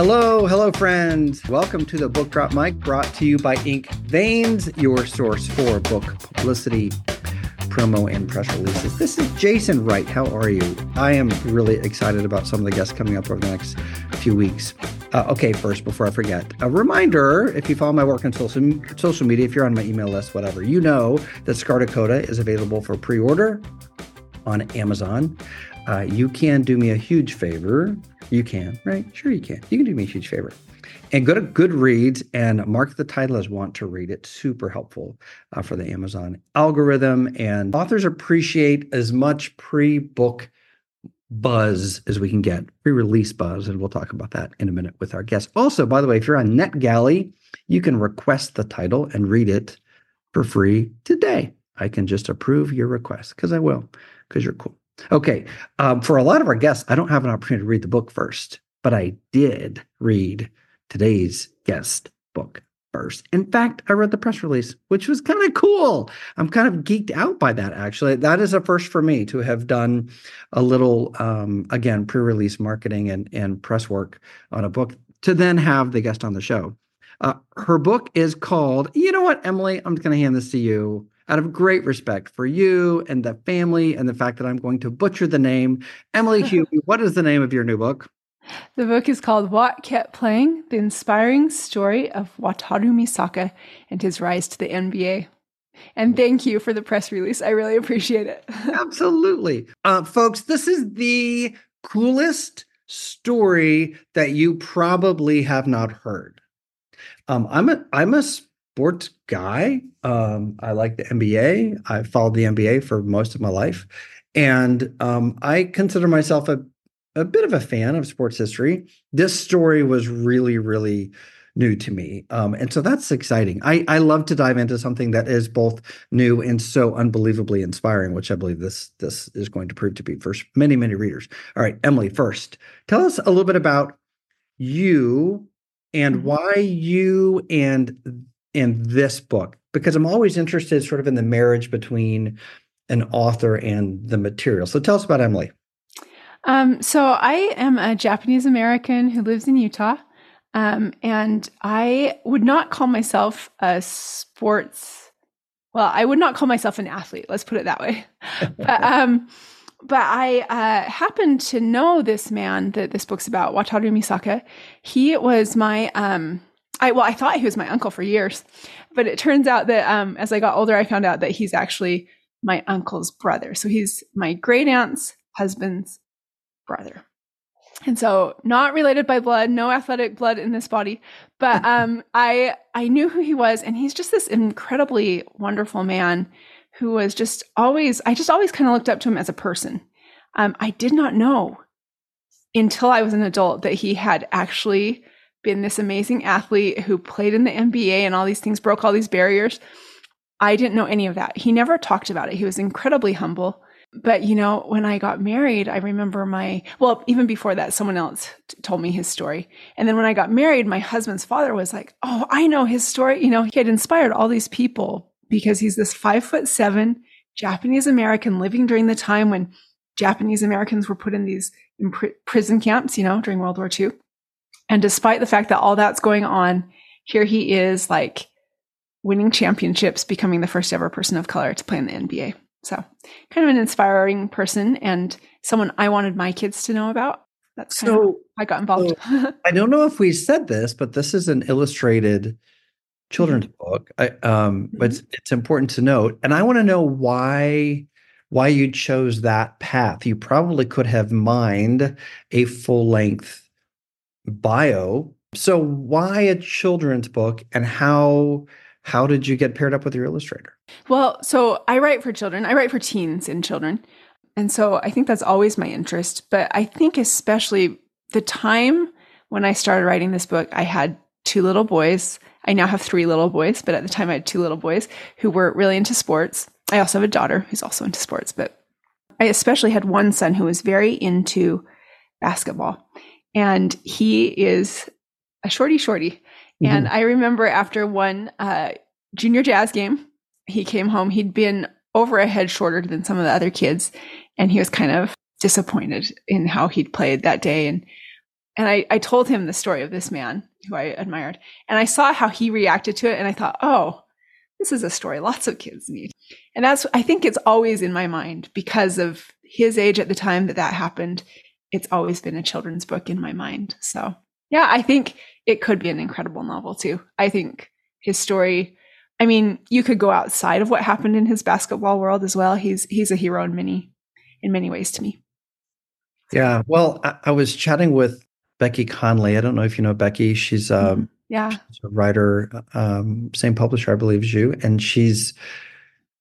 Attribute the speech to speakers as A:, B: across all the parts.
A: Hello, hello, friends. Welcome to the Book Drop Mic brought to you by Ink Veins, your source for book publicity, promo, and press releases. This is Jason Wright. How are you? I am really excited about some of the guests coming up over the next few weeks. Uh, okay, first, before I forget, a reminder if you follow my work on social, social media, if you're on my email list, whatever, you know that Scar Dakota is available for pre order on Amazon. Uh, you can do me a huge favor you can, right? Sure, you can. You can do me a huge favor. And go to Goodreads and mark the title as want to read. It's super helpful uh, for the Amazon algorithm. And authors appreciate as much pre book buzz as we can get, pre release buzz. And we'll talk about that in a minute with our guests. Also, by the way, if you're on NetGalley, you can request the title and read it for free today. I can just approve your request because I will, because you're cool. Okay. Um, for a lot of our guests, I don't have an opportunity to read the book first, but I did read today's guest book first. In fact, I read the press release, which was kind of cool. I'm kind of geeked out by that, actually. That is a first for me to have done a little, um, again, pre release marketing and, and press work on a book to then have the guest on the show. Uh, her book is called, you know what, Emily, I'm going to hand this to you out of great respect for you and the family and the fact that I'm going to butcher the name. Emily Huey, what is the name of your new book?
B: The book is called Wat Kept Playing The Inspiring Story of Wataru Misaka and His Rise to the NBA. And thank you for the press release. I really appreciate it.
A: Absolutely. Uh, folks, this is the coolest story that you probably have not heard. Um, I'm a I'm a sports guy. Um, I like the NBA. I followed the NBA for most of my life, and um, I consider myself a a bit of a fan of sports history. This story was really, really new to me, um, and so that's exciting. I I love to dive into something that is both new and so unbelievably inspiring, which I believe this this is going to prove to be for many, many readers. All right, Emily, first, tell us a little bit about you and mm-hmm. why you and in this book because I'm always interested sort of in the marriage between an author and the material. So tell us about Emily.
B: Um, so I am a Japanese American who lives in Utah. Um, and I would not call myself a sports, well, I would not call myself an athlete. Let's put it that way. but, um, but I uh, happened to know this man that this book's about, Wataru Misaka. He was my um, I well, I thought he was my uncle for years, but it turns out that um, as I got older, I found out that he's actually my uncle's brother. So he's my great aunt's husband's brother. And so not related by blood, no athletic blood in this body, but um, I I knew who he was, and he's just this incredibly wonderful man who was just always I just always kind of looked up to him as a person. Um, I did not know until I was an adult that he had actually been this amazing athlete who played in the NBA and all these things, broke all these barriers. I didn't know any of that. He never talked about it. He was incredibly humble. But, you know, when I got married, I remember my, well, even before that, someone else t- told me his story. And then when I got married, my husband's father was like, Oh, I know his story. You know, he had inspired all these people because he's this five foot seven Japanese American living during the time when Japanese Americans were put in these prison camps, you know, during World War II. And despite the fact that all that's going on, here he is like winning championships, becoming the first ever person of color to play in the NBA. So, kind of an inspiring person and someone I wanted my kids to know about. That's so I got involved.
A: So I don't know if we said this, but this is an illustrated children's mm-hmm. book. I, um, but it's, mm-hmm. it's important to note, and I want to know why why you chose that path. You probably could have mined a full length bio. So why a children's book and how how did you get paired up with your illustrator?
B: Well, so I write for children. I write for teens and children. And so I think that's always my interest, but I think especially the time when I started writing this book, I had two little boys. I now have three little boys, but at the time I had two little boys who were really into sports. I also have a daughter who's also into sports, but I especially had one son who was very into basketball and he is a shorty shorty. Mm-hmm. And I remember after one uh, junior jazz game, he came home. He'd been over a head shorter than some of the other kids, and he was kind of disappointed in how he'd played that day. And and I, I told him the story of this man who I admired. And I saw how he reacted to it. And I thought, oh, this is a story lots of kids need. And that's, I think it's always in my mind because of his age at the time that that happened. It's always been a children's book in my mind. So, yeah, I think it could be an incredible novel too. I think his story, I mean, you could go outside of what happened in his basketball world as well. He's he's a hero in many in many ways to me.
A: Yeah. Well, I, I was chatting with Becky Connolly. I don't know if you know Becky. She's um,
B: mm-hmm. yeah,
A: she's a writer, um, same publisher, I believe, as you, and she's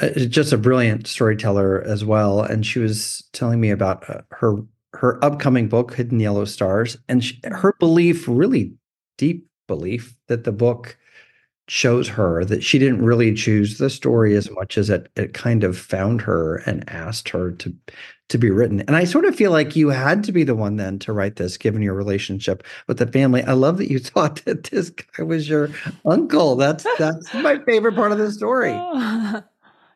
A: uh, just a brilliant storyteller as well. And she was telling me about uh, her her upcoming book, Hidden Yellow Stars, and she, her belief, really deep belief, that the book shows her that she didn't really choose the story as much as it it kind of found her and asked her to to be written. And I sort of feel like you had to be the one then to write this, given your relationship with the family. I love that you thought that this guy was your uncle. That's that's my favorite part of the story.
B: Oh,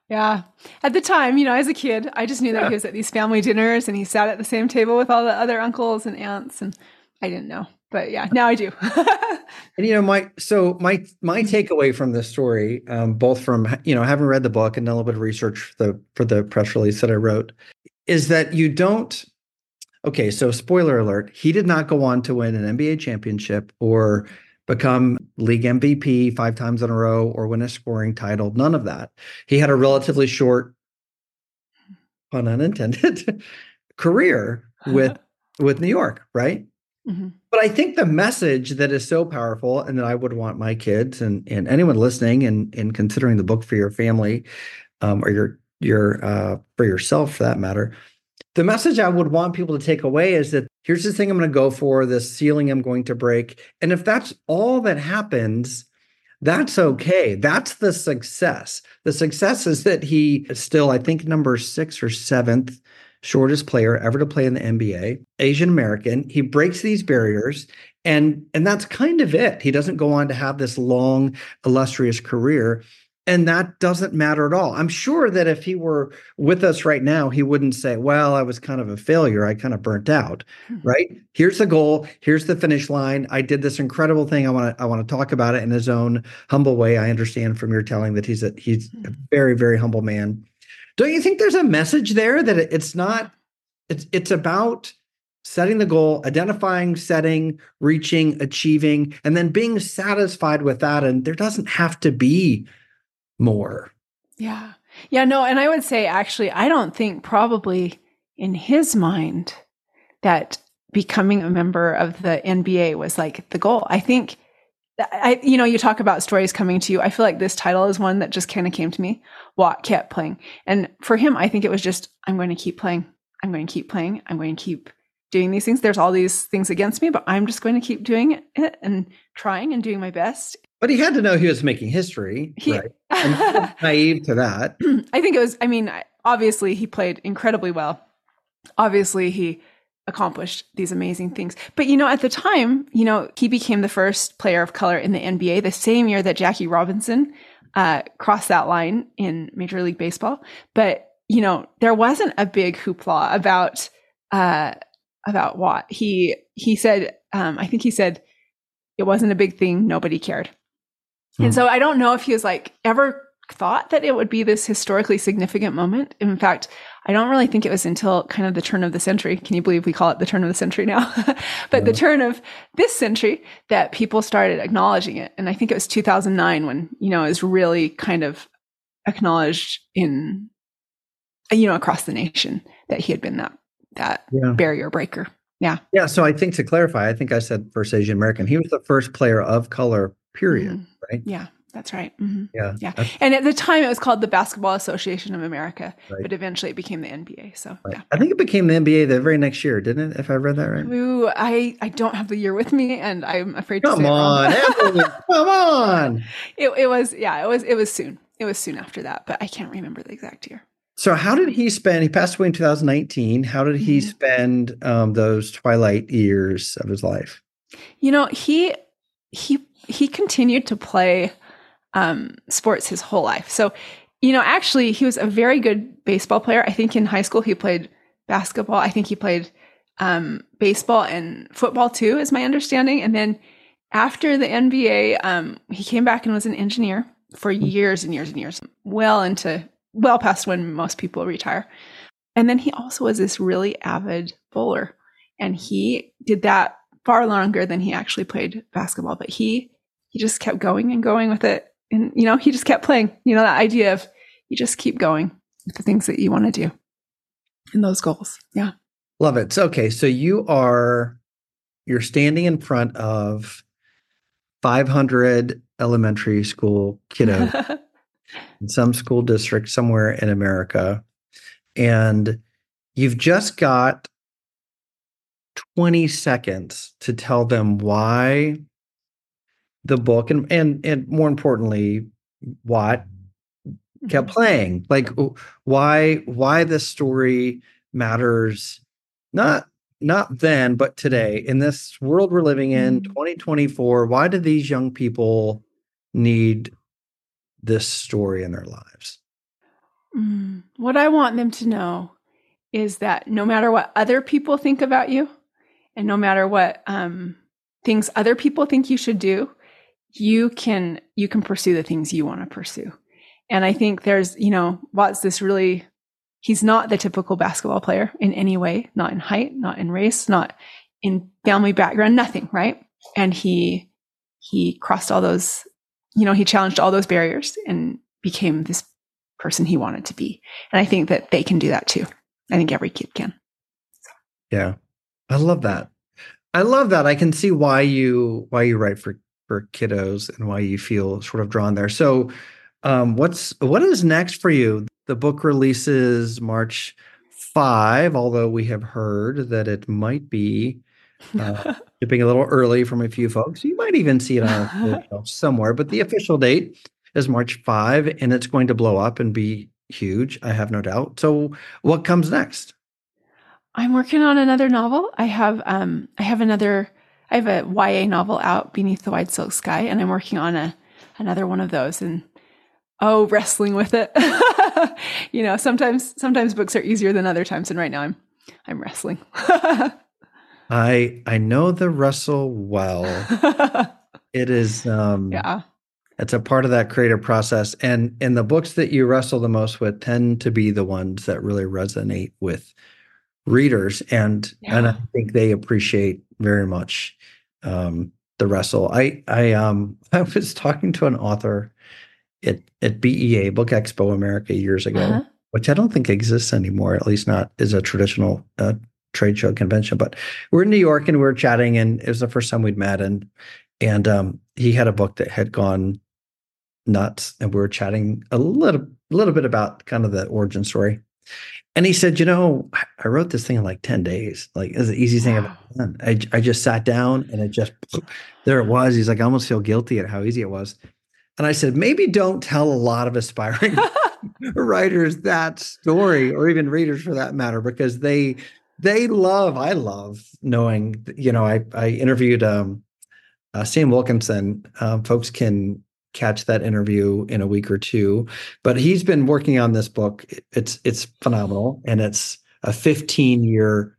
B: Yeah. At the time, you know, as a kid, I just knew that he was at these family dinners and he sat at the same table with all the other uncles and aunts and I didn't know. But yeah, now I do.
A: and you know, my so my my takeaway from this story, um, both from you know having read the book and done a little bit of research for the for the press release that I wrote, is that you don't okay so spoiler alert he did not go on to win an nba championship or become league mvp five times in a row or win a scoring title none of that he had a relatively short pun unintended career with with new york right mm-hmm. but i think the message that is so powerful and that i would want my kids and, and anyone listening and, and considering the book for your family um, or your your uh, for yourself for that matter. The message I would want people to take away is that here's the thing I'm going to go for, the ceiling I'm going to break. And if that's all that happens, that's okay. That's the success. The success is that he is still, I think, number six or seventh shortest player ever to play in the NBA, Asian American. He breaks these barriers and and that's kind of it. He doesn't go on to have this long illustrious career. And that doesn't matter at all. I'm sure that if he were with us right now, he wouldn't say, Well, I was kind of a failure. I kind of burnt out. Mm-hmm. Right. Here's the goal. Here's the finish line. I did this incredible thing. I want to I want to talk about it in his own humble way. I understand from your telling that he's a he's a mm-hmm. very, very humble man. Don't you think there's a message there that it's not it's it's about setting the goal, identifying, setting, reaching, achieving, and then being satisfied with that. And there doesn't have to be more.
B: Yeah. Yeah, no, and I would say actually I don't think probably in his mind that becoming a member of the NBA was like the goal. I think I you know, you talk about stories coming to you. I feel like this title is one that just kind of came to me. Wat kept playing. And for him, I think it was just I'm going to keep playing. I'm going to keep playing. I'm going to keep doing these things. There's all these things against me, but I'm just going to keep doing it and trying and doing my best.
A: But he had to know he was making history, he, right? And naive to that.
B: I think it was. I mean, obviously he played incredibly well. Obviously he accomplished these amazing things. But you know, at the time, you know, he became the first player of color in the NBA the same year that Jackie Robinson uh, crossed that line in Major League Baseball. But you know, there wasn't a big hoopla about uh, about Wat. He he said, um, I think he said it wasn't a big thing. Nobody cared. And hmm. so I don't know if he was like ever thought that it would be this historically significant moment. In fact, I don't really think it was until kind of the turn of the century. Can you believe we call it the turn of the century now? but yeah. the turn of this century that people started acknowledging it. And I think it was 2009 when, you know, it was really kind of acknowledged in, you know, across the nation that he had been that, that yeah. barrier breaker. Yeah.
A: Yeah. So I think to clarify, I think I said first Asian American. He was the first player of color period, mm-hmm. right?
B: Yeah, that's right. Mm-hmm.
A: Yeah.
B: Yeah. And at the time it was called the Basketball Association of America, right. but eventually it became the NBA. So, right. yeah.
A: I think it became the NBA the very next year, didn't it? If I read that right.
B: Ooh, I, I don't have the year with me and I'm afraid
A: come
B: to say
A: on, come on.
B: It, it was, yeah, it was, it was soon. It was soon after that, but I can't remember the exact year.
A: So, how did he spend? He passed away in 2019. How did he mm-hmm. spend um, those twilight years of his life?
B: You know, he he he continued to play um, sports his whole life. So, you know, actually, he was a very good baseball player. I think in high school he played basketball. I think he played um, baseball and football too, is my understanding. And then after the NBA, um, he came back and was an engineer for hmm. years and years and years, well into well past when most people retire. And then he also was this really avid bowler, and he did that far longer than he actually played basketball. But he he just kept going and going with it, and you know he just kept playing. You know that idea of you just keep going with the things that you want to do and those goals. Yeah.
A: Love it. So, okay. So you are, you're standing in front of 500 elementary school kiddos in some school district somewhere in America. And you've just got 20 seconds to tell them why the book and and and more importantly what kept mm-hmm. playing like why why this story matters not not then but today in this world we're living in mm-hmm. 2024 why do these young people need this story in their lives
B: mm. what i want them to know is that no matter what other people think about you and no matter what um, things other people think you should do you can you can pursue the things you want to pursue and i think there's you know what's this really he's not the typical basketball player in any way, not in height, not in race, not in family background, nothing, right? And he he crossed all those, you know, he challenged all those barriers and became this person he wanted to be. And I think that they can do that too. I think every kid can.
A: Yeah. I love that. I love that. I can see why you why you write for for kiddos and why you feel sort of drawn there. So um what's what is next for you? The book releases March 5, although we have heard that it might be uh, shipping a little early from a few folks. You might even see it on somewhere, but the official date is March 5, and it's going to blow up and be huge, I have no doubt. So, what comes next?
B: I'm working on another novel. I have um I have another I have a YA novel out beneath the wide silk sky and I'm working on a another one of those and oh wrestling with it. You know sometimes sometimes books are easier than other times and right now i'm i'm wrestling.
A: I i know the wrestle well. It is um
B: yeah.
A: it's a part of that creative process and and the books that you wrestle the most with tend to be the ones that really resonate with readers and yeah. and i think they appreciate very much um the wrestle i i um i was talking to an author at, at BEA, Book Expo America, years ago, uh-huh. which I don't think exists anymore, at least not as a traditional uh, trade show convention. But we're in New York and we were chatting, and it was the first time we'd met. And and um, he had a book that had gone nuts, and we were chatting a little little bit about kind of the origin story. And he said, you know, I wrote this thing in like 10 days. Like it's the easiest thing I've ever done. I, I just sat down and it just, there it was. He's like, I almost feel guilty at how easy it was. And I said, maybe don't tell a lot of aspiring writers that story, or even readers for that matter, because they they love. I love knowing. You know, I I interviewed um, uh, Sam Wilkinson. Um, folks can catch that interview in a week or two, but he's been working on this book. It's it's phenomenal, and it's a 15 year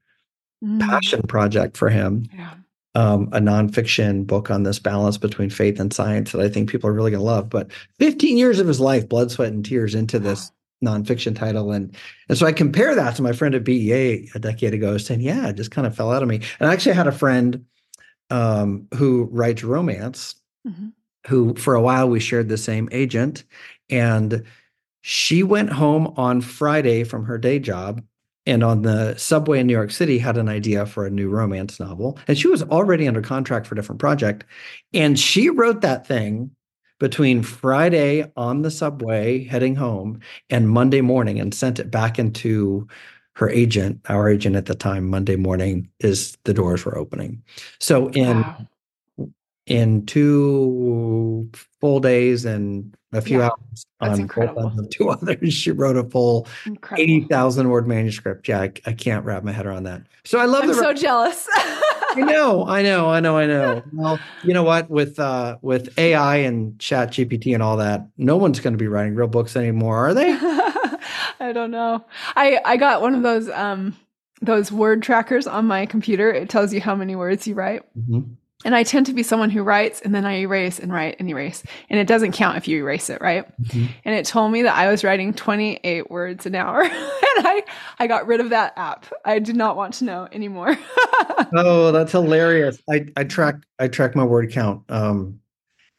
A: mm. passion project for him. Yeah um, a nonfiction book on this balance between faith and science that I think people are really going to love. But 15 years of his life, blood, sweat, and tears into this nonfiction title, and and so I compare that to my friend at BEA a decade ago, saying, "Yeah, it just kind of fell out of me." And I actually had a friend um, who writes romance, mm-hmm. Who for a while we shared the same agent, and she went home on Friday from her day job and on the subway in New York City had an idea for a new romance novel. And she was already under contract for a different project. And she wrote that thing between Friday on the subway heading home and Monday morning and sent it back into her agent, our agent at the time, Monday morning is the doors were opening. So in wow in two full days and a few yeah, hours on both two others. She wrote a full incredible. 80,000 word manuscript. Yeah, I, I, can't wrap my head around that. So I love
B: I'm
A: the
B: so jealous.
A: I know, I know, I know, I know. Well, you know what? With uh with AI and ChatGPT and all that, no one's gonna be writing real books anymore, are they?
B: I don't know. I I got one of those um those word trackers on my computer. It tells you how many words you write.
A: Mm-hmm.
B: And I tend to be someone who writes and then I erase and write and erase. And it doesn't count if you erase it, right?
A: Mm-hmm.
B: And it told me that I was writing 28 words an hour. and I, I got rid of that app. I did not want to know anymore.
A: oh, that's hilarious. I, I track I track my word count um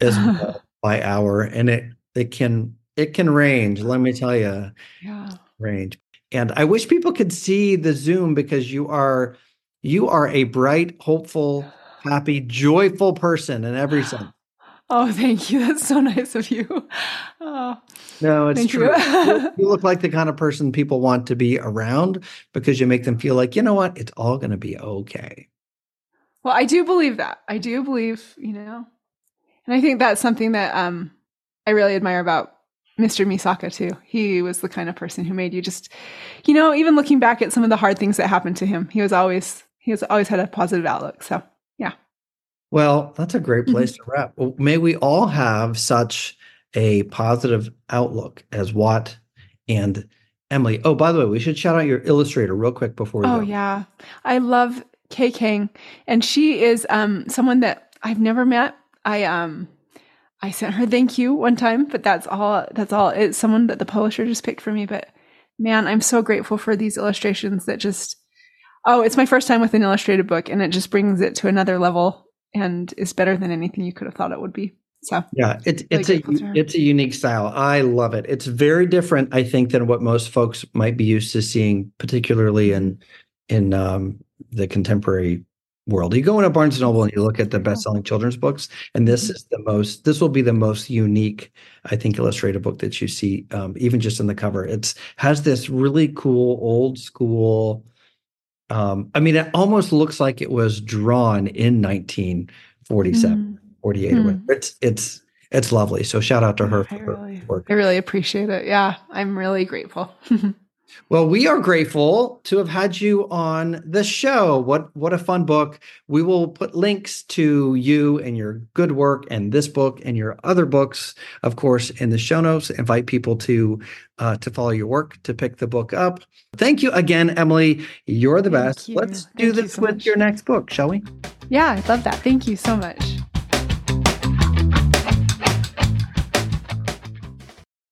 A: as well by hour and it it can it can range, let me tell you.
B: Yeah.
A: Range. And I wish people could see the Zoom because you are you are a bright, hopeful, happy, joyful person in every sense.
B: Oh, thank you. That's so nice of you. Oh,
A: no, it's true.
B: You.
A: you look like the kind of person people want to be around because you make them feel like, you know what, it's all going to be okay.
B: Well, I do believe that. I do believe, you know, and I think that's something that um, I really admire about Mr. Misaka too. He was the kind of person who made you just, you know, even looking back at some of the hard things that happened to him, he was always he was always had a positive outlook. So yeah.
A: Well, that's a great place mm-hmm. to wrap. Well, may we all have such a positive outlook as Wat and Emily. Oh, by the way, we should shout out your illustrator real quick before we
B: Oh
A: go.
B: yeah. I love Kay Kang. And she is um someone that I've never met. I um I sent her thank you one time, but that's all that's all. It's someone that the publisher just picked for me. But man, I'm so grateful for these illustrations that just oh, it's my first time with an illustrated book and it just brings it to another level and is better than anything you could have thought it would be. So
A: yeah, it's it's a it's a unique style. I love it. It's very different, I think, than what most folks might be used to seeing, particularly in in um, the contemporary world. You go into Barnes and Noble and you look at the best-selling children's books, and this mm-hmm. is the most. This will be the most unique, I think, illustrated book that you see, um, even just in the cover. It's has this really cool old school. Um, I mean, it almost looks like it was drawn in 1947. Mm 48 hmm. It's it's it's lovely. So shout out to her for
B: really,
A: her work.
B: I really appreciate it. Yeah, I'm really grateful.
A: well, we are grateful to have had you on the show. What what a fun book. We will put links to you and your good work and this book and your other books, of course, in the show notes. Invite people to uh, to follow your work, to pick the book up. Thank you again, Emily. You're the
B: Thank
A: best.
B: You.
A: Let's
B: Thank
A: do this
B: so
A: with
B: much.
A: your next book, shall we?
B: Yeah, I love that. Thank you so much.